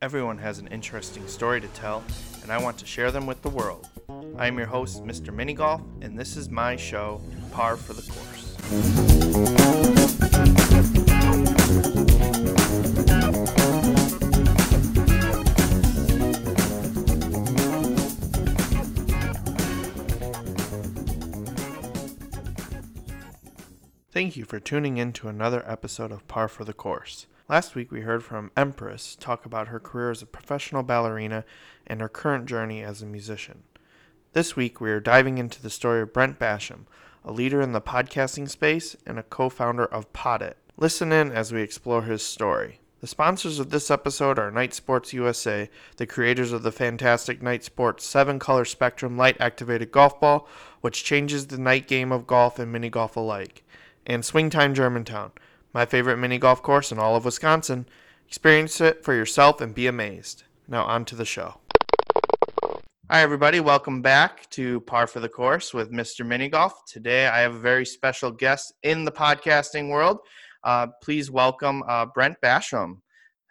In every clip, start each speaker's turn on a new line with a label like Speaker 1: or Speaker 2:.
Speaker 1: Everyone has an interesting story to tell, and I want to share them with the world. I am your host, Mr. Mini Golf, and this is my show, Par for the Course. Thank you for tuning in to another episode of Par for the Course. Last week we heard from Empress talk about her career as a professional ballerina and her current journey as a musician. This week we are diving into the story of Brent Basham, a leader in the podcasting space and a co founder of Podit. Listen in as we explore his story. The sponsors of this episode are Night Sports USA, the creators of the fantastic Night Sports 7 color spectrum light activated golf ball, which changes the night game of golf and mini golf alike, and Swingtime Germantown, my favorite mini golf course in all of Wisconsin. Experience it for yourself and be amazed. Now, on to the show. Hi, everybody. Welcome back to Par for the Course with Mr. Mini Golf. Today, I have a very special guest in the podcasting world. Uh, please welcome uh, Brent Basham.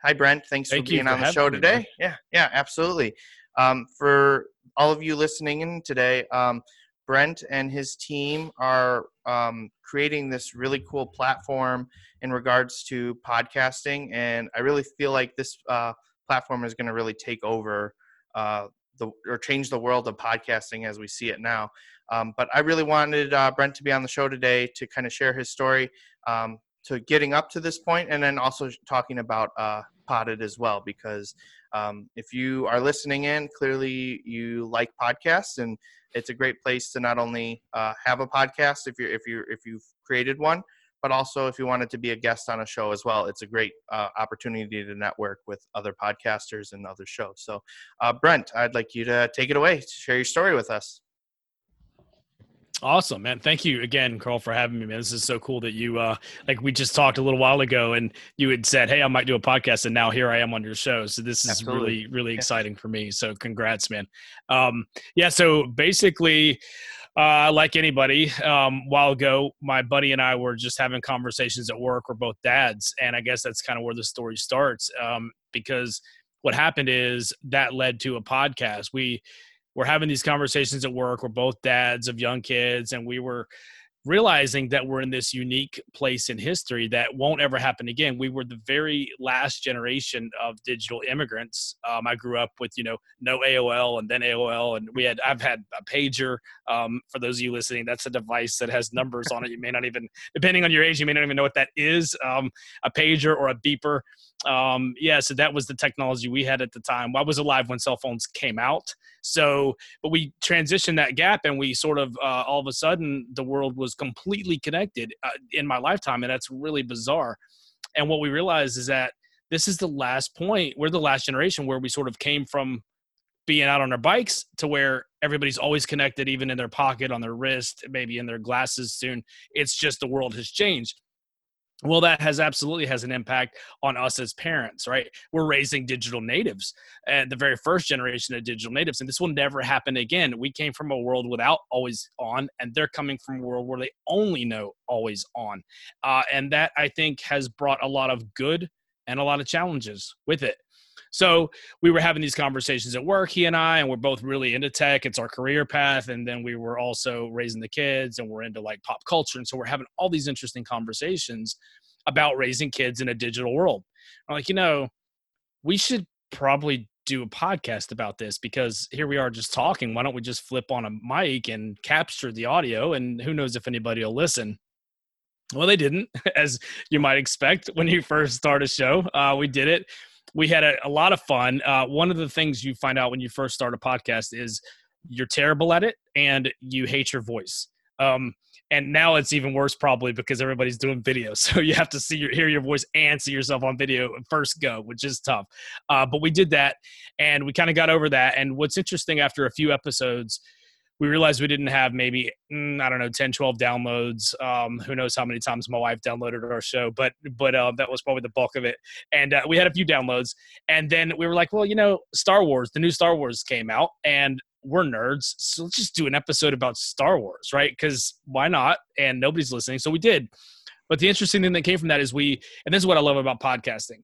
Speaker 1: Hi, Brent. Thanks
Speaker 2: Thank
Speaker 1: for being
Speaker 2: for
Speaker 1: on the show
Speaker 2: me,
Speaker 1: today.
Speaker 2: man.
Speaker 1: Yeah, yeah, absolutely. Um, for all of you listening in today, um, Brent and his team are um, creating this really cool platform in regards to podcasting, and I really feel like this uh, platform is going to really take over uh, the or change the world of podcasting as we see it now. Um, but I really wanted uh, Brent to be on the show today to kind of share his story um, to getting up to this point, and then also talking about uh, Podit as well, because um, if you are listening in, clearly you like podcasts, and it's a great place to not only uh, have a podcast if you're if you if you've created one, but also if you wanted to be a guest on a show as well. It's a great uh, opportunity to network with other podcasters and other shows. So, uh, Brent, I'd like you to take it away share your story with us.
Speaker 2: Awesome, man. Thank you again, Carl, for having me, man. This is so cool that you, uh, like we just talked a little while ago and you had said, Hey, I might do a podcast. And now here I am on your show. So this is
Speaker 1: Absolutely.
Speaker 2: really, really
Speaker 1: Yeah.
Speaker 2: exciting for me. So congrats, man. Um, yeah. So basically, uh, like anybody, um, while ago, my buddy and I were just having conversations at work. We're both dads. And I guess that's kind of where the story starts. Um, because what happened is that led to a podcast. We, we're having these conversations at work. We're both dads of young kids, and we were realizing that we're in this unique place in history that won't ever happen again. We were the very last generation of digital immigrants. Um, I grew up with you know no AOL and then AOL, and we had I've had a pager. Um, for those of you listening, that's a device that has numbers on it. You may not even, depending on your age, you may not even know what that is. Um, a pager or a beeper. Um, yeah, so that was the technology we had at the time. I was alive when cell phones came out. So, but we transitioned that gap and we sort of, uh, all of a sudden, the world was completely connected uh, in my lifetime. And that's really bizarre. And what we realize is that this is the last point. We're the last generation where we sort of came from being out on our bikes to where everybody's always connected, even in their pocket, on their wrist, maybe in their glasses soon. It's just the world has changed well that has absolutely has an impact on us as parents right? We're raising digital natives and the very first generation of digital natives and this will never happen again. We came from a world without always on and they're coming from a world where they only know always on. Uh, and that i think has brought a lot of good and a lot of challenges with it so we were having these conversations at work, he and I, and we're both really into tech. It's our career path. And then we were also raising the kids and we're into like pop culture. And so we're having all these interesting conversations about raising kids in a digital world. I'm like, you know, we should probably do a podcast about this because here we are just talking. Why don't we just flip on a mic and capture the audio? And who knows if anybody will listen. Well, they didn't, as you might expect when you first start a show. Uh, we did it we had a, a lot of fun. Uh, one of the things you find out when you first start a podcast is you're terrible at it and you hate your voice. Um, and now it's even worse probably because everybody's doing video, so you have to see your hear your voice and see yourself on video first go, which is tough. Uh, but we did that, and we kind of got over that. And what's interesting after a few episodes, we realized we didn't have maybe mm, i don't know 10 12 downloads. Um, who knows how many times my wife downloaded our show but but uh, that was probably the bulk of it. And uh, we had a few downloads. And then we were like well you know star wars the new star wars came out and we're nerds so let's just do an episode about star wars right? Because why not? And nobody's listening so we did. But the interesting thing that came from that is we and this is what i love about podcasting.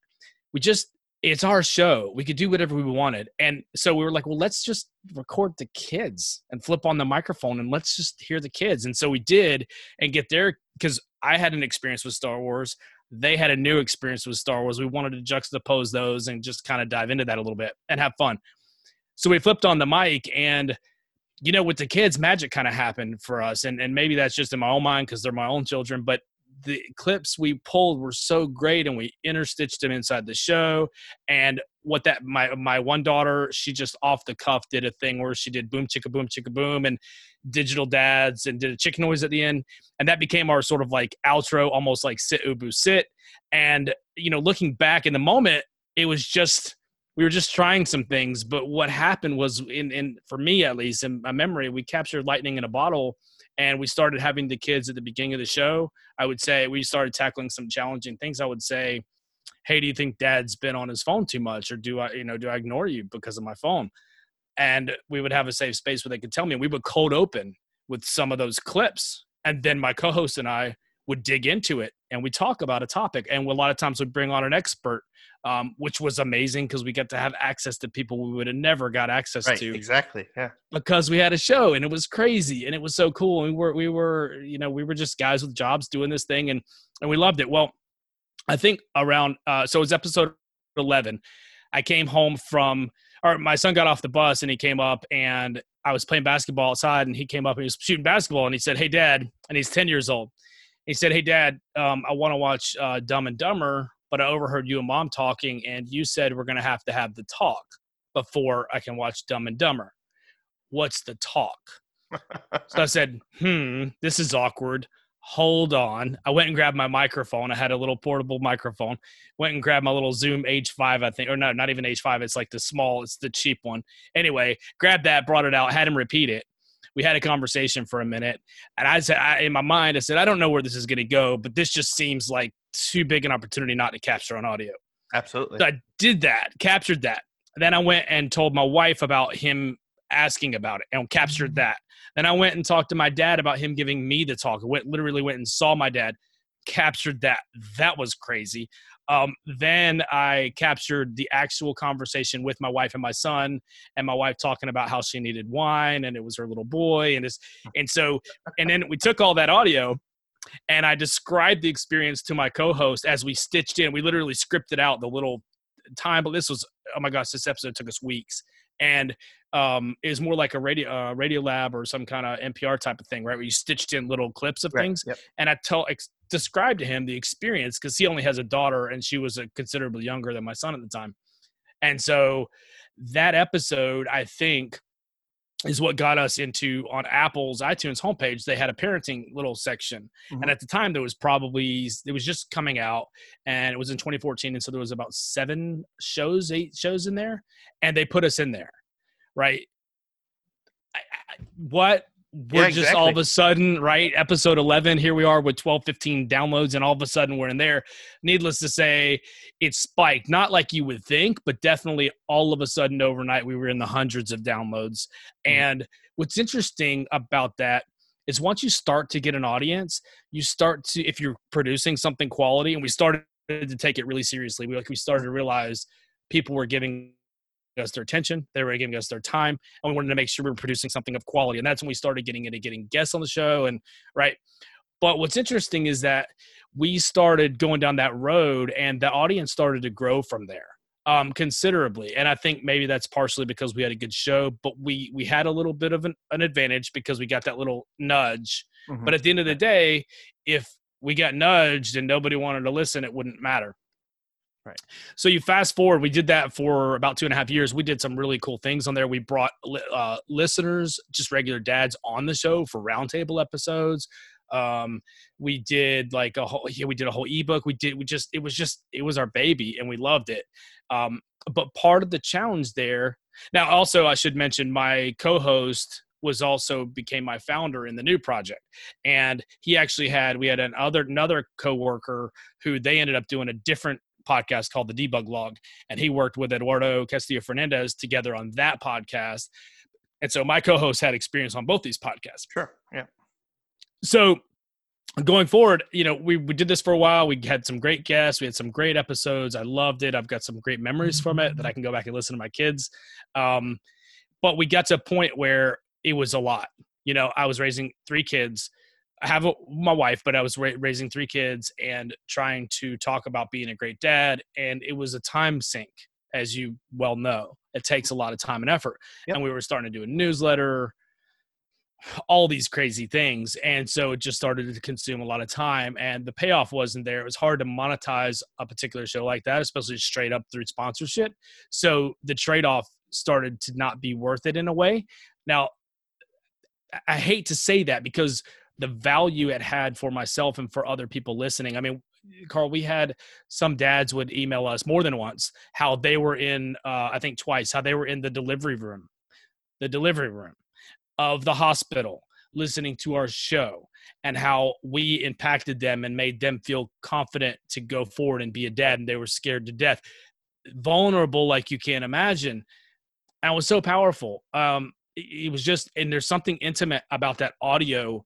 Speaker 2: We just it's our show. We could do whatever we wanted. And so we were like, well, let's just record the kids and flip on the microphone and let's just hear the kids. And so we did and get there because I had an experience with Star Wars. They had a new experience with Star Wars. We wanted to juxtapose those and just kind of dive into that a little bit and have fun. So we flipped on the mic and you know, with the kids, magic kind of happened for us. And and maybe that's just in my own mind because they're my own children, but the clips we pulled were so great and we interstitched them inside the show. And what that my my one daughter she just off the cuff did a thing where she did boom chicka boom chicka boom and digital dads and did a chick noise at the end. And that became our sort of like outro almost like sit ubu sit. And you know looking back in the moment it was just we were just trying some things. But what happened was in in for me at least in my memory we captured lightning in a bottle and we started having the kids at the beginning of the show i would say we started tackling some challenging things. I would say hey do you think dad's been on his phone too much or do i you know do i ignore you because of my phone? And we would have a safe space where they could tell me we would cold open with some of those clips and then my co-host and i would dig into it and we talk about a topic and a lot of times we'd bring on an expert um, which was amazing because we got to have access to people we would have never got access
Speaker 1: Right,
Speaker 2: to
Speaker 1: exactly. Yeah.
Speaker 2: because we had a show and it was crazy and it was so cool. And we were we were you know we were just guys with jobs doing this thing and and we loved it. Well, I think around uh, so it was episode eleven. I came home from or my son got off the bus and he came up and I was playing basketball outside and he came up and he was shooting basketball and he said, "Hey, Dad," and he's ten years old. He said, "Hey, Dad, um, I want to watch uh, Dumb and Dumber, but I overheard you and Mom talking, and you said we're going to have to have the talk before I can watch Dumb and Dumber. What's the talk?" So I said, "Hmm, this is awkward. Hold on." I went and grabbed my microphone. I had a little portable microphone. Went and grabbed my little Zoom H5, I think, or no, not even H5. It's like the small, it's the cheap one. Anyway, grabbed that, brought it out, had him repeat it. We had a conversation for a minute, and I said, I, in my mind, I said, I don't know where this is going to go, but this just seems like too big an opportunity not to capture on audio.
Speaker 1: Absolutely.
Speaker 2: So I did that, captured that. Then I went and told my wife about him asking about it and captured mm-hmm. that. Then I went and talked to my dad about him giving me the talk. I went literally went and saw my dad, captured that. That was crazy. Um, then I captured the actual conversation with my wife and my son, and my wife talking about how she needed wine and it was her little boy, and this, and so, and then we took all that audio and I described the experience to my co-host as we stitched in. We literally scripted out the little time, but this was oh my gosh, this episode took us weeks, and um, it was more like a radio uh, Radiolab or some kind of NPR type of thing, right? Where you stitched in little clips of
Speaker 1: Right,
Speaker 2: things,
Speaker 1: Yep.
Speaker 2: and I tell ex- described to him the experience because he only has a daughter and she was uh considerably younger than my son at the time, and so that episode I think is what got us into on Apple's iTunes homepage. They had a parenting little section,
Speaker 1: Mhm.
Speaker 2: and at the time there was probably it was just coming out, and it was in 2014, and so there was about seven shows, eight shows in there, and they put us in there, right? I, I, what we're
Speaker 1: Yeah,
Speaker 2: just all of a sudden right episode 11 here we are with 12 15 downloads and all of a sudden we're in there. Needless to say it spiked not like you would think but definitely all of a sudden overnight we were in the hundreds of downloads.
Speaker 1: Mhm.
Speaker 2: and what's interesting about that is once you start to get an audience you start to if you're producing something quality and we started to take it really seriously we like we started to realize people were giving us their attention they were giving us their time and we wanted to make sure we were producing something of quality and that's when we started getting into getting guests on the show and right? But what's interesting is that we started going down that road and the audience started to grow from there um, considerably and i think maybe that's partially because we had a good show but we we had a little bit of an, an advantage because we got that little nudge.
Speaker 1: Mhm.
Speaker 2: but at the end of the day if we got nudged and nobody wanted to listen it wouldn't matter
Speaker 1: Right.
Speaker 2: so you fast forward we did that for about two and a half years. We did some really cool things on there. We brought uh, listeners just regular dads on the show for roundtable episodes. Um we did like a whole yeah we did a whole ebook. We did we just it was just it was our baby and we loved it. Um but part of the challenge there now also i should mention my co-host was also became my founder in the new project. And he actually had we had another another coworker who they ended up doing a different podcast called the debug log and he worked with eduardo castillo fernandez together on that podcast and so my co-host had experience on both these podcasts
Speaker 1: Sure. Yeah.
Speaker 2: so going forward, you know, we, we did this for a while. We had some great guests. We had some great episodes. I loved it. I've got some great memories from it that I can go back and listen to my kids. Um, but we got to a point where it was a lot. You know, I was raising three kids. I have a, my wife, but I was ra- raising three kids and trying to talk about being a great dad. And it was a time sink, as you well know. It takes a lot of time and effort. Yep. And we were starting to do a newsletter all these crazy things and so it just started to consume a lot of time and the payoff wasn't there it was hard to monetize a particular show like that especially straight up through sponsorship so the trade-off started to not be worth it in a way now i hate to say that because the value it had for myself and for other people listening. I mean carl we had some dads would email us more than once how they were in uh, i think twice how they were in the delivery room the delivery room of the hospital listening to our show and how we impacted them and made them feel confident to go forward and be a dad and they were scared to death. Vulnerable like you can't imagine and it was so powerful. Um it was just and there's something intimate about that audio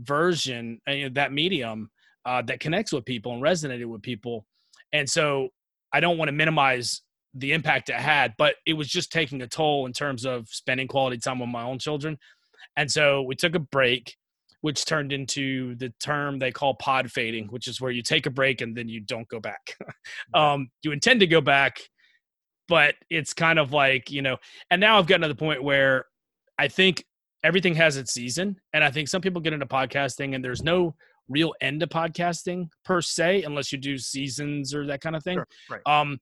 Speaker 2: version and uh, that medium uh, that connects with people and resonated with people and so i don't want to minimize the impact it had, but it was just taking a toll in terms of spending quality time with my own children. And so we took a break, which turned into the term they call pod fading, which is where you take a break and then you don't go back. um, you intend to go back, but it's kind of like, you know, and now I've gotten to the point where I think everything has its season. And I think some people get into podcasting and there's no real end to podcasting per se, unless you do seasons or that kind of thing. Sure, right. Um,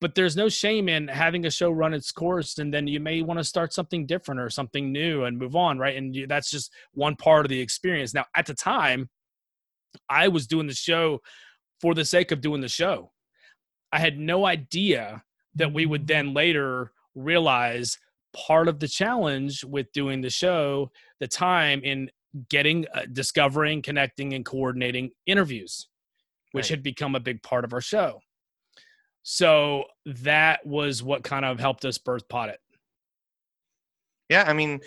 Speaker 2: but there's no shame in having a show run its course and then you may want to start something different or something new and move on right and you, that's just one part of the experience now at the time i was doing the show for the sake of doing the show i had no idea that we would then later realize part of the challenge with doing the show the time in getting uh, discovering connecting and coordinating interviews which right. had become a big part of our show so that was what kind of helped us birth Podit.
Speaker 1: Yeah, I mean,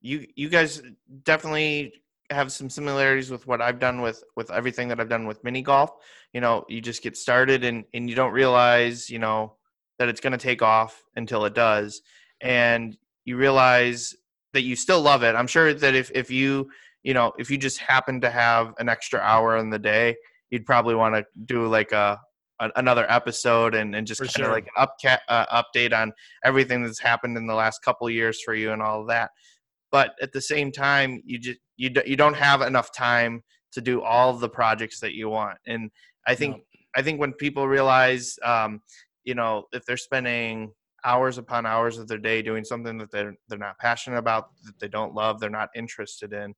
Speaker 1: you you guys definitely have some similarities with what I've done with with everything that I've done with mini golf. You know, you just get started and and you don't realize, you know, that it's going to take off until it does, and you realize that you still love it. I'm sure that if if you you know if you just happen to have an extra hour in the day, you'd probably want to do like a another episode and, and just kind of sure. like an upca- uh, update on everything that's happened in the last couple years for you and all of that. But at the same time, you just you do, you don't have enough time to do all the projects that you want. And I think no. I think when people realize, um, you know, if they're spending hours upon hours of their day doing something that they're they're not passionate about, that they don't love, they're not interested in,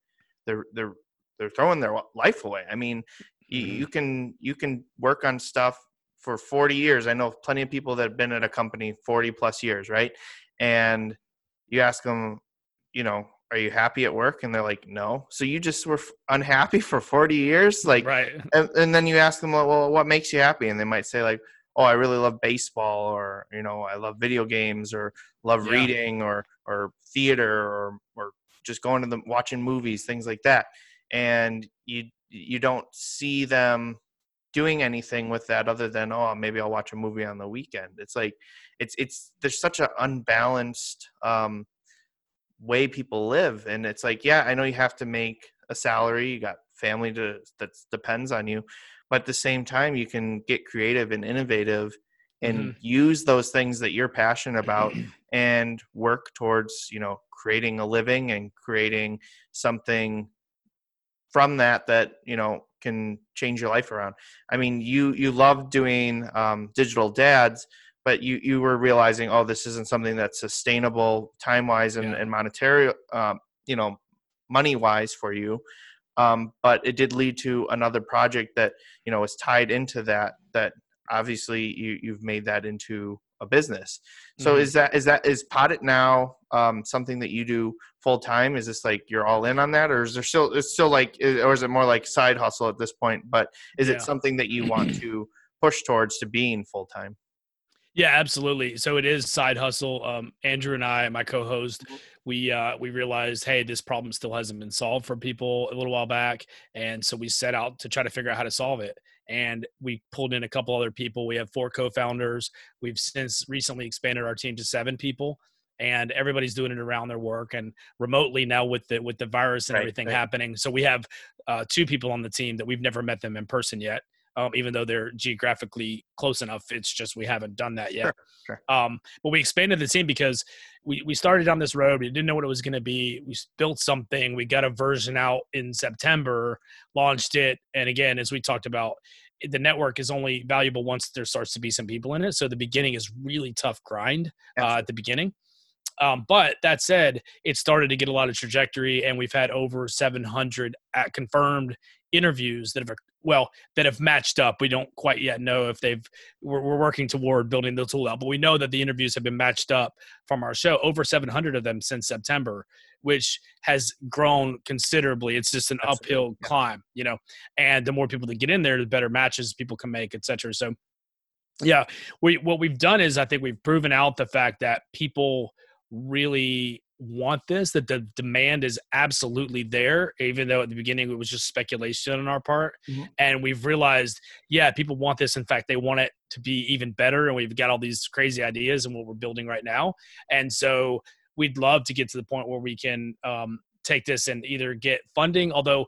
Speaker 1: they're they're they're throwing their life away. I mean, you, mm-hmm. you can you can work on stuff for 40 years. I know plenty of people that have been at a company 40 plus years, right? And you ask them, you know, are you happy at work? And they're like, no. So you just were unhappy for 40 years? Like,
Speaker 2: right.
Speaker 1: And, and then you ask them, well, what makes you happy? And they might say, like, oh, I really love baseball, or, you know, I love video games, or love yeah. reading, or, or theater, or, or just going to the watching movies, things like that. And you, you don't see them doing anything with that other than oh maybe I'll watch a movie on the weekend. It's like it's it's there's such an unbalanced um, way people live, and it's like yeah I know you have to make a salary, you got family to that depends on you, but at the same time you can get creative and innovative and mm-hmm. use those things that you're passionate about and work towards you know creating a living and creating something from that that you know can change your life around. I mean, you you love doing um, digital dads, but you you were realizing, oh, this isn't something that's sustainable time wise and, yeah. and monetary, um, you know, money wise for you. Um, but it did lead to another project that you know was tied into that. That obviously you you've made that into a business. So mm-hmm. is that is that is Podit now um, something that you do full time? Is this like you're all in on that, or is there still it's still like, or is it more like side hustle at this point? But is yeah. it something that you want to push towards to being full time?
Speaker 2: Yeah, absolutely. So it is side hustle. Um, Andrew and I, my co-host, mm-hmm. we uh, we realized, hey, this problem still hasn't been solved for people a little while back, and so we set out to try to figure out how to solve it. And we pulled in a couple other people. We have four co-founders. We've since recently expanded our team to seven people, and everybody's doing it around their work and remotely now with the with the virus and right, everything right. happening. So we have uh, two people on the team that we've never met them in person yet um, even though they're geographically close enough. It's just we haven't done that yet. Sure, sure. Um, but we expanded the team because we, we started on this road. We didn't know what it was going to be. We built something. We got a version out in September, launched it. And again, as we talked about, the network is only valuable once there starts to be some people in it. So the beginning is really tough grind uh, at the beginning. Um, but that said, it started to get a lot of trajectory, and we've had over 700 confirmed interviews that have well that have matched up. We don't quite yet know if they've. We're, we're, working toward building the tool out, but we know that the interviews have been matched up from our show. Over 700 of them since September, which has grown considerably. It's just an Absolutely. uphill yeah. climb, you know. And the more people that get in there, the better matches people can make, etc. So, yeah, we what we've done is I think we've proven out the fact that people really want this that the demand is absolutely there even though at the beginning it was just speculation on our part. Mm-hmm. and we've realized yeah people want this. In fact they want it to be even better and we've got all these crazy ideas and what we're building right now. And so we'd love to get to the point where we can um, take this and either get funding although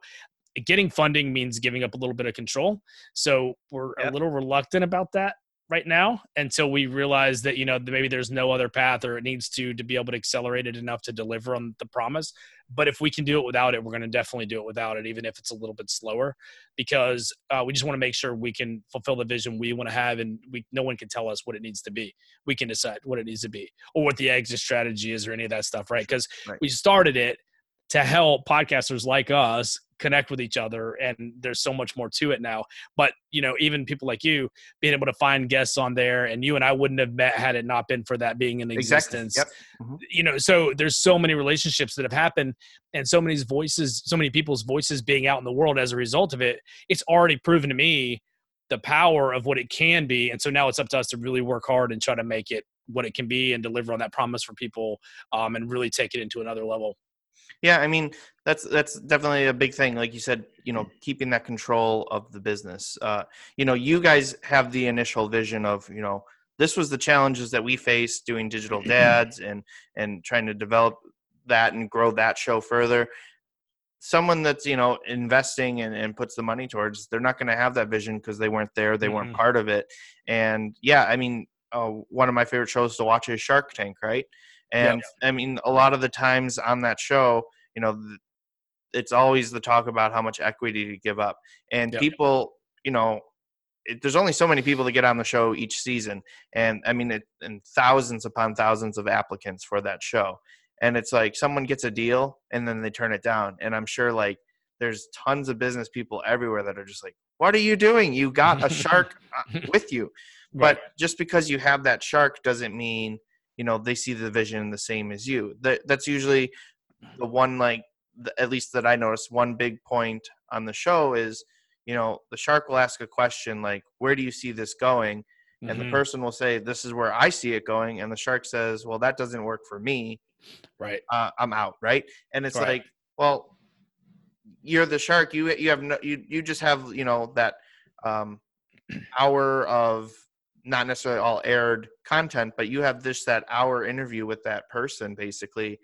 Speaker 2: getting funding means giving up a little bit of control. So we're yep. a little reluctant about that right now until we realize that you know maybe there's no other path or it needs to to be able to accelerate it enough to deliver on the promise. But if we can do it without it we're going to definitely do it without it even if it's a little bit slower because uh, we just want to make sure we can fulfill the vision we want to have and we no one can tell us what it needs to be. We can decide what it needs to be or what the exit strategy is or any of that stuff right? Because right. we started it to help podcasters like us connect with each other and there's so much more to it now but you know even people like you being able to find guests on there and you and i wouldn't have met had it not been for that being in existence
Speaker 1: exactly. yep. mm-hmm.
Speaker 2: you know so there's so many relationships that have happened and so many voices so many people's voices being out in the world as a result of it it's already proven to me the power of what it can be and so now it's up to us to really work hard and try to make it what it can be and deliver on that promise for people um, and really take it into another level
Speaker 1: yeah, I mean that's that's definitely a big thing. Like you said, you know, keeping that control of the business. Uh, you know, you guys have the initial vision of you know this was the challenges that we faced doing digital mm-hmm. dads and and trying to develop that and grow that show further someone that's you know investing and, and puts the money towards they're not going to have that vision because they weren't there they weren't mm-hmm. part of it and yeah i mean uh, one of my favorite shows to watch is shark tank right and i mean a lot of the times on that show you know it's always the talk about how much equity to give up and yep. people you know it, there's only so many people that get on the show each season and i mean it, and thousands upon thousands of applicants for that show and it's like someone gets a deal and then they turn it down and i'm sure like there's tons of business people everywhere that are just like what are you doing you got a shark uh, with you right. but just because you have that shark doesn't mean you know they see the vision the same as you that, that's usually the one like the, at least that I noticed one big point on the show is you know the shark will ask a question like where do you see this going? And mm-hmm. the person will say this is where I see it going. And the shark says well that doesn't work for me.
Speaker 2: Right.
Speaker 1: Uh, I'm out right? And it's right. like well you're the shark. You you have no you you just have you know that um hour of not necessarily all aired content but you have this that hour interview with that person basically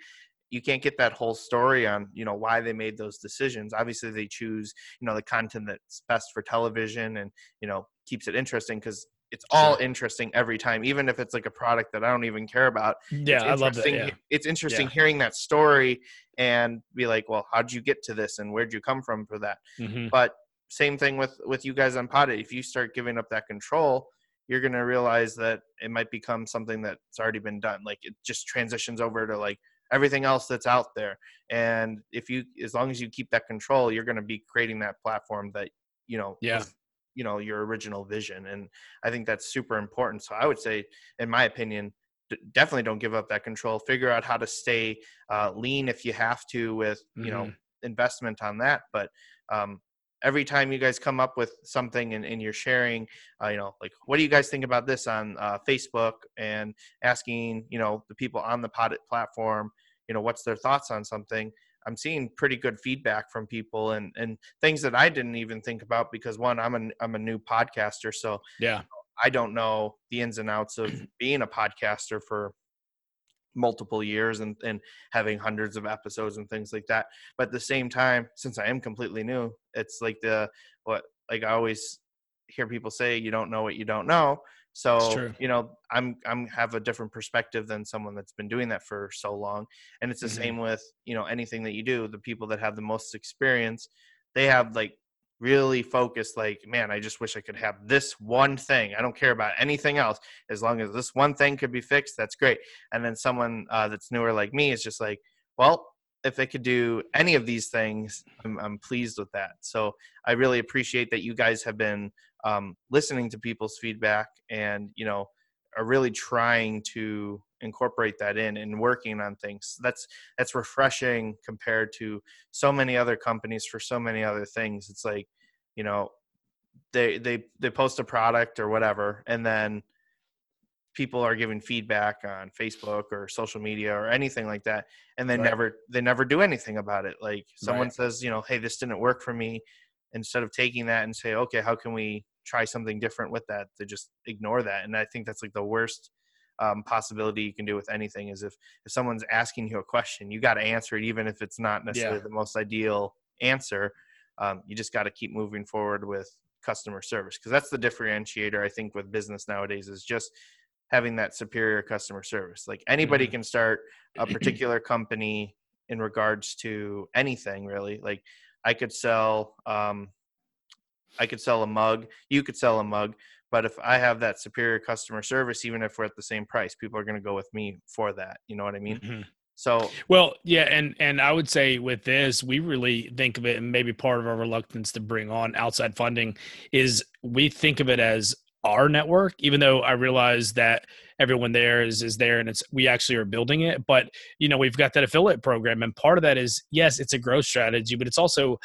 Speaker 1: you can't get that whole story on you know why they made those decisions obviously they choose you know the content that's best for television and you know keeps it interesting because it's all sure. interesting every time even if it's like a product that i don't even care about
Speaker 2: yeah i love that yeah.
Speaker 1: it's interesting yeah. hearing that story and be like well how'd you get to this and where'd you come from for that mm-hmm. but same thing with with you guys on pod if you start giving up that control you're going to realize that it might become something that's already been done like it just transitions over to like everything else that's out there. And if you as long as you keep that control you're going to be creating that platform that you know
Speaker 2: yeah.
Speaker 1: you know your original vision. And i think that's super important. So i would say in my opinion definitely don't give up that control. Figure out how to stay uh, lean if you have to with you mm-hmm. know investment on that. But um, every time you guys come up with something and, and you're sharing, uh, you know, like what do you guys think about this on uh, Facebook and asking, you know, the people on the pod platform, you know, what's their thoughts on something. I'm seeing pretty good feedback from people and and things that I didn't even think about because one, I'm a I'm a new podcaster, so
Speaker 2: yeah,
Speaker 1: I don't know the ins and outs of being a podcaster for multiple years and, and having hundreds of episodes and things like that. But at the same time, since I am completely new, it's like the what like I always hear people say, you don't know what you don't know. So you know, I'm I'm have a different perspective than someone that's been doing that for so long. And it's the mm-hmm. same with, you know, anything that you do. The people that have the most experience, they have like really focused like man i just wish i could have this one thing. I don't care about anything else. As long as this one thing could be fixed that's great. And then someone uh, that's newer like me is just like well if they could do any of these things I'm, I'm pleased with that. So i really appreciate that you guys have been um, listening to people's feedback and you know are really trying to incorporate that in and working on things that's that's refreshing compared to so many other companies for so many other things it's like you know they they they post a product or whatever and then people are giving feedback on facebook or social media or anything like that and they right. never they never do anything about it like someone right. says you know hey this didn't work for me instead of taking that and say okay how can we try something different with that they just ignore that and i think that's like the worst um, possibility you can do with anything is if if someone's asking you a question, you got to answer it, even if it's not necessarily yeah. the most ideal answer. Um, you just got to keep moving forward with customer service because that's the differentiator I think with business nowadays is just having that superior customer service. Like anybody mm-hmm. can start a particular company in regards to anything really. Like I could sell um, I could sell a mug, you could sell a mug, but if I have that superior customer service, even if we're at the same price, people are going to go with me for that. You know what I mean? Mm-hmm. So
Speaker 2: well, yeah, and and I would say with this, we really think of it, and maybe part of our reluctance to bring on outside funding is we think of it as our network, even though I realize that everyone there is is there and it's we actually are building it. But you know, we've got that affiliate program, and part of that is yes, it's a growth strategy, but it's also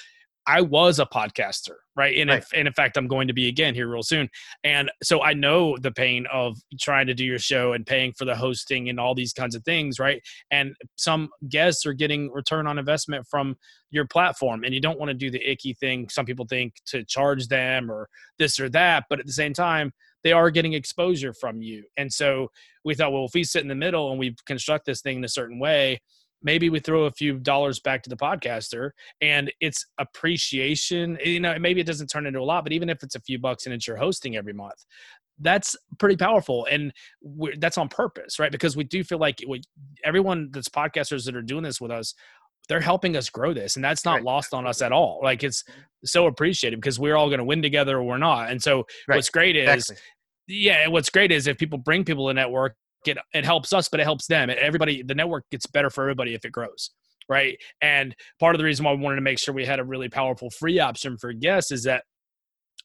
Speaker 2: I was a podcaster, right? And, right. If, and in fact, I'm going to be again here real soon. And so I know the pain of trying to do your show and paying for the hosting and all these kinds of things, right? And some guests are getting return on investment from your platform, and you don't want to do the icky thing. Some people think to charge them or this or that, but at the same time, they are getting exposure from you. And so we thought, well, if we sit in the middle and we construct this thing in a certain way, maybe we throw a few dollars back to the podcaster and it's appreciation you know maybe it doesn't turn into a lot but even if it's a few bucks and it's your hosting every month that's pretty powerful and that's on purpose right because we do feel like we, everyone that's podcasters that are doing this with us they're helping us grow this and that's not right. lost on us at all like it's mm-hmm. so appreciated because we're all going to win together or we're not and so right. what's great is exactly. yeah what's great is if people bring people to network it it helps us, but it helps them. Everybody, the network gets better for everybody if it grows, right? And part of the reason why we wanted to make sure we had a really powerful free option for guests is that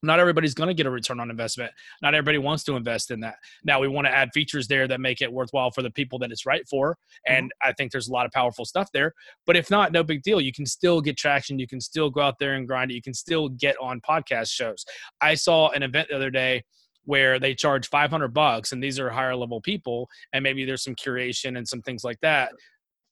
Speaker 2: not everybody's going to get a return on investment. Not everybody wants to invest in that. Now we want to add features there that make it worthwhile for the people that it's right for. And mm-hmm. I think there's a lot of powerful stuff there. But if not, no big deal. You can still get traction. You can still go out there and grind it. You can still get on podcast shows. I saw an event the other day where they charge 500 bucks and these are higher level people and maybe there's some curation and some things like that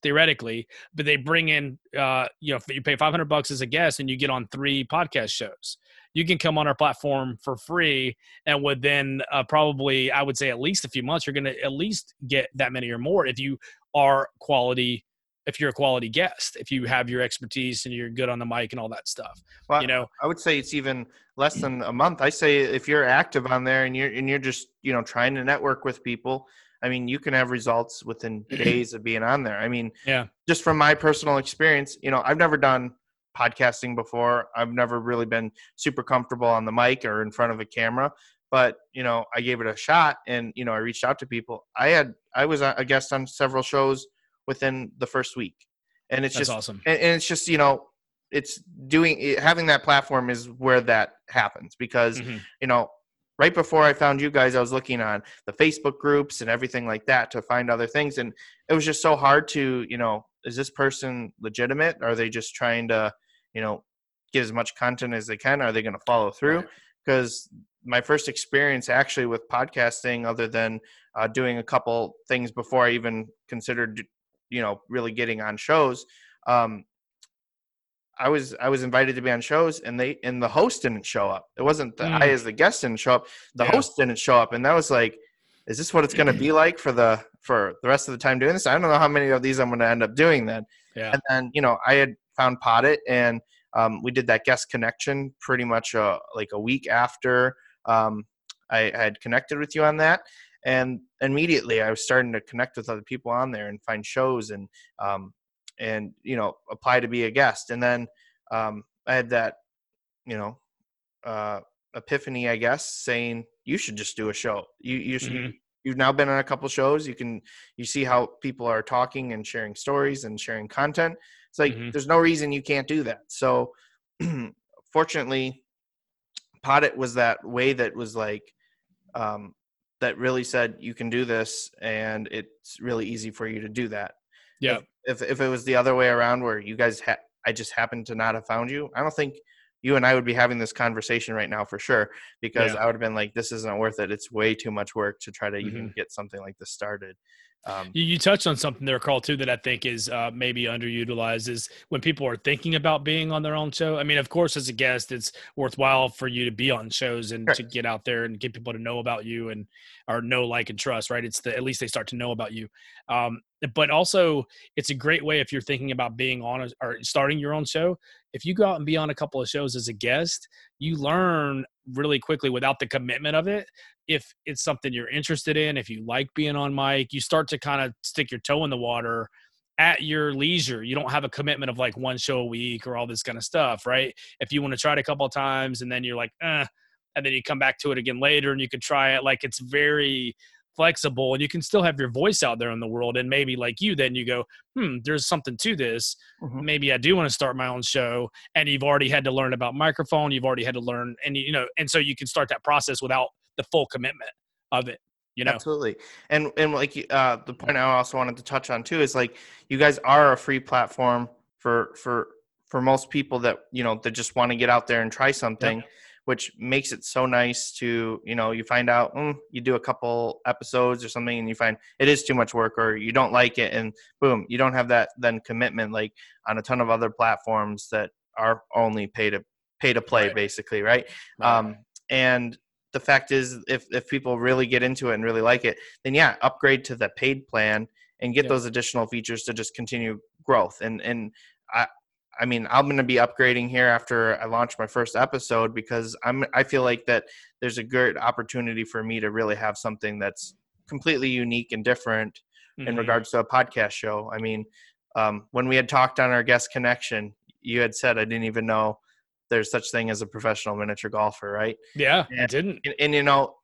Speaker 2: theoretically but they bring in uh you know if you pay 500 bucks as a guest and you get on three podcast shows. You can come on our platform for free and within uh, probably i would say at least a few months you're going to at least get that many or more if you are quality if you're a quality guest, if you have your expertise and you're good on the mic and all that stuff. Well, you know,
Speaker 1: I would say it's even less than a month. I say if you're active on there and you're and you're just you know trying to network with people, I mean, you can have results within days of being on there. I mean,
Speaker 2: yeah,
Speaker 1: just from my personal experience, you know, I've never done podcasting before. I've never really been super comfortable on the mic or in front of a camera, but you know, I gave it a shot and you know, I reached out to people. I had I was a guest on several shows within the first week. And it's
Speaker 2: That's
Speaker 1: just
Speaker 2: awesome.
Speaker 1: And, and, it's just, you know, it's doing having that platform is where that happens because, mm-hmm. you know, right before I found you guys, I was looking on the Facebook groups and everything like that to find other things. And it was just so hard to, you know, is this person legitimate? Are they just trying to, you know, get as much content as they can? Are they going to follow through? Because my first experience actually with podcasting, other than uh, doing a couple things before I even considered, you know, really getting on shows, um, I was I was invited to be on shows and they and the host didn't show up. It wasn't the
Speaker 2: Mm.
Speaker 1: I as the guest didn't show up. The
Speaker 2: Yeah.
Speaker 1: host didn't show up, and that was like, is this what it's going to be like for the for the rest of the time doing this? I don't know how many of these I'm going to end up doing then.
Speaker 2: Yeah.
Speaker 1: And then you know I had found Podit and um, we did that guest connection pretty much uh, like a week after um, I, I had connected with you on that. And immediately I was starting to connect with other people on there and find shows and um, and you know apply to be a guest. And then um, I had that you know uh, epiphany, I guess, saying you should just do a show. You you should.
Speaker 2: Mhm.
Speaker 1: You've now been on a couple shows. You can you see how people are talking and sharing stories and sharing content. It's like
Speaker 2: Mhm.
Speaker 1: there's no reason you can't do that. So fortunately, Podit was that way that was like um, that really said you can do this, and it's really easy for you to do that.
Speaker 2: Yeah.
Speaker 1: If if, if it was the other way around, where you guys ha- I just happened to not have found you, I don't think you and I would be having this conversation right now for sure because
Speaker 2: Yeah.
Speaker 1: I would have been like, this isn't worth it. It's way too much work to try to
Speaker 2: Mm-hmm.
Speaker 1: even get something like this started. Um,
Speaker 2: You, you touched on something there, Carl, too, that I think is uh, maybe underutilized is when people are thinking about being on their own show. I mean, of course, as a guest, it's worthwhile for you to be on shows and
Speaker 1: Sure.
Speaker 2: to get out there and get people to know about you and or know, like, and trust. Right? It's the at least they start to know about you. Um, but also, it's a great way if you're thinking about being on a, or starting your own show. If you go out and be on a couple of shows as a guest, you learn really quickly without the commitment of it if it's something you're interested in, if you like being on mic, you start to kind of stick your toe in the water at your leisure. You don't have a commitment of like one show a week or all this kind of stuff, right? If you want to try it a couple times and then you're like, eh, and then you come back to it again later and you can try it, like it's very flexible and you can still have your voice out there in the world. And maybe like you, then you go, hmm, there's something to this.
Speaker 1: Mhm.
Speaker 2: Maybe I do want to start my own show. And you've already had to learn about microphone. You've already had to learn, and you know, and so you can start that process without the full commitment of it. You know,
Speaker 1: Absolutely. And and like uh, the point I also wanted to touch on too is like you guys are a free platform for for for most people that you know that just want to get out there and try something, which makes it so nice to you know you find out mm, you do a couple episodes or something and you find it is too much work or you don't like it and boom you don't have that then commitment like on a ton of other platforms that are only pay to pay to play
Speaker 2: Right.
Speaker 1: basically right um, and the fact is if, if people really get into it and really like it then yeah upgrade to the paid plan and get
Speaker 2: Yeah.
Speaker 1: those additional features to just continue growth and and i i mean i'm going to be upgrading here after i launch my first episode because i'm i feel like that there's a good opportunity for me to really have something that's completely unique and different in
Speaker 2: Mhm.
Speaker 1: regards to a podcast show i mean um, when we had talked on our guest connection you had said i didn't even know there's such thing as a professional miniature golfer right
Speaker 2: yeah,
Speaker 1: Yeah.
Speaker 2: I didn't.
Speaker 1: and, and you know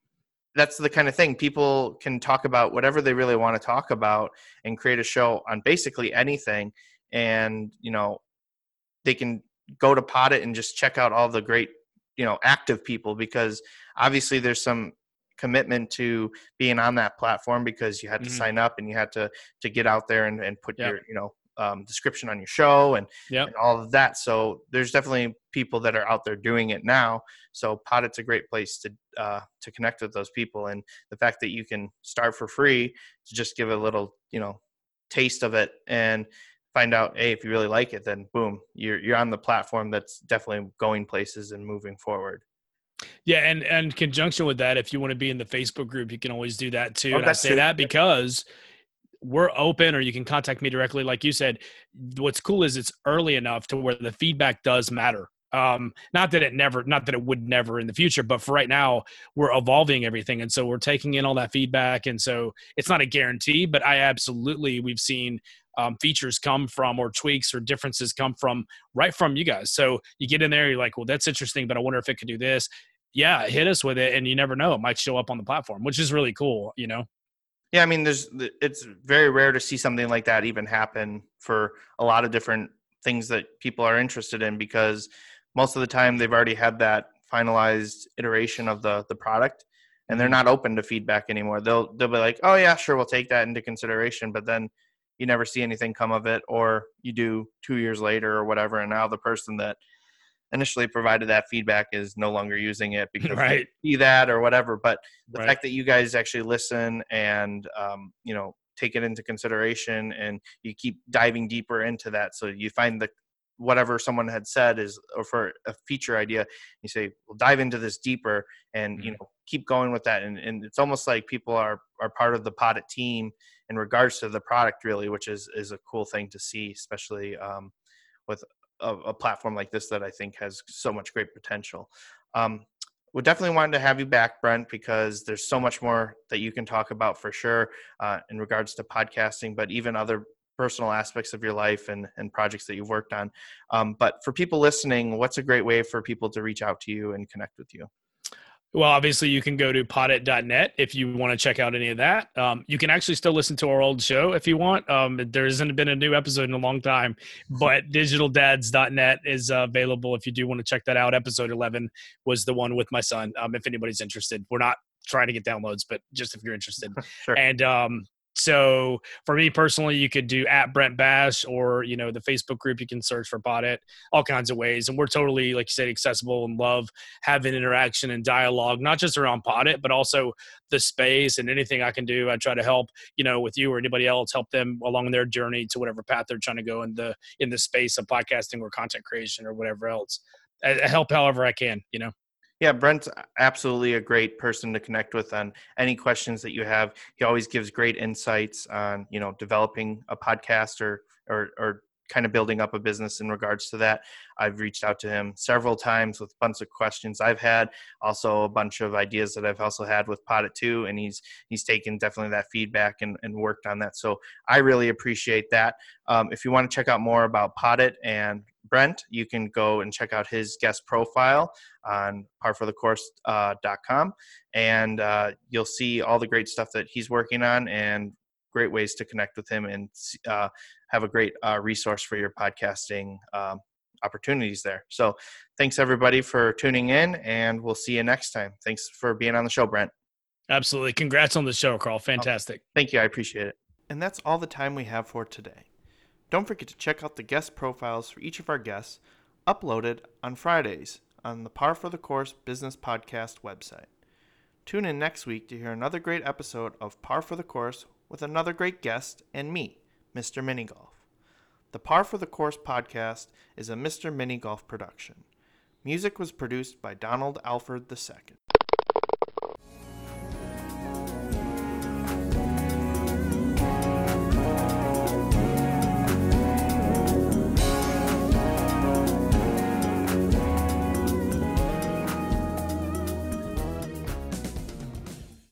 Speaker 1: that's the kind of thing people can talk about whatever they really want to talk about and create a show on basically anything and you know they can go to Podit and just check out all the great you know active people because obviously there's some commitment to being on that platform because you had to
Speaker 2: Mhm.
Speaker 1: sign up and you had to to get out there and, and put
Speaker 2: Yep.
Speaker 1: your you know um, description on your show and,
Speaker 2: Yep.
Speaker 1: and all of that so there's definitely people that are out there doing it now so Podit's a great place to uh, to connect with those people and the fact that you can start for free to just give a little you know taste of it and find out hey if you really like it then boom you're you're on the platform that's definitely going places and moving forward
Speaker 2: Yeah, and and conjunction with that, if you want to be in the Facebook group, you can always do that too.
Speaker 1: Oh,
Speaker 2: and I say
Speaker 1: true.
Speaker 2: that because we're open, or you can contact me directly. Like you said, what's cool is it's early enough to where the feedback does matter. Um, not that it never, not that it would never in the future, but for right now, we're evolving everything, and so we're taking in all that feedback, and so it's not a guarantee, but I absolutely we've seen um, features come from or tweaks or differences come from right from you guys. So you get in there, you're like, well, that's interesting, but I wonder if it could do this yeah, hit us with it, and you never know, it might show up on the platform, which is really cool. You know,
Speaker 1: Yeah, I mean, there's it's very rare to see something like that even happen for a lot of different things that people are interested in because most of the time they've already had that finalized iteration of the the product and they're
Speaker 2: Mhm.
Speaker 1: not open to feedback anymore. They'll they'll be like, "Oh yeah, sure, we'll take that into consideration," but then you never see anything come of it or you do 2 years later or whatever and now the person that initially provided that feedback is no longer using it because
Speaker 2: right.
Speaker 1: they see that or whatever. But the
Speaker 2: Right.
Speaker 1: fact that you guys actually listen and um, you know take it into consideration and you keep diving deeper into that, so you find the whatever someone had said is or for a feature idea you say well dive into this deeper and you
Speaker 2: Mhm.
Speaker 1: know keep going with that and, and it's almost like people are are part of the Podit team in regards to the product really which is is a cool thing to see especially um, with a, a platform like this that i think has so much great potential. Um, we definitely wanted to have you back brent because there's so much more that you can talk about for sure uh, in regards to podcasting but even other personal aspects of your life and, and projects that you've worked on. Um, but for people listening what's a great way for people to reach out to you and connect with you
Speaker 2: Well, obviously, you can go to podit.net if you want to check out any of that. Um, you can actually still listen to our old show if you want. Um, there hasn't been a new episode in a long time, but digitaldads.net is uh, available if you do want to check that out. Episode 11 was the one with my son. Um, if anybody's interested, we're not trying to get downloads, but just if you're interested.
Speaker 1: sure
Speaker 2: And um, so for me personally, you could do at Brent Bash or, you know, the Facebook group, you can search for Podit, all kinds of ways. And we're totally, like you said, accessible and love having interaction and dialogue, not just around Podit, but also the space and anything I can do. I try to help, you know, with you or anybody else, help them along their journey to whatever path they're trying to go in the, in the space of podcasting or content creation or whatever else. I help however I can, you know?
Speaker 1: Yeah, Brent's absolutely a great person to connect with on any questions that you have. He always gives great insights on, you know, developing a podcast or or, or kind of building up a business in regards to that. I've reached out to him several times with a bunch of questions I've had, also a bunch of ideas that I've also had with Podit too, and he's he's taken definitely that feedback and, and worked on that. So I really appreciate that. Um, if you want to check out more about Podit and Brent, you can go and check out his guest profile on parforthecourse.com, and uh, you'll see all the great stuff that he's working on and great ways to connect with him and uh, have a great uh, resource for your podcasting um, opportunities there. So, thanks everybody for tuning in, and we'll see you next time. Thanks for being on the show, Brent.
Speaker 2: Absolutely. Congrats on the show, Carl. Fantastic.
Speaker 1: Thank you. I appreciate it.
Speaker 3: And that's all the time we have for today. Don't forget to check out the guest profiles for each of our guests uploaded on Fridays on the Par for the Course Business Podcast website. Tune in next week to hear another great episode of Par for the Course with another great guest and me, Mr. Mini Golf. The Par for the Course podcast is a Mr. Mini Golf production. Music was produced by Donald Alford II.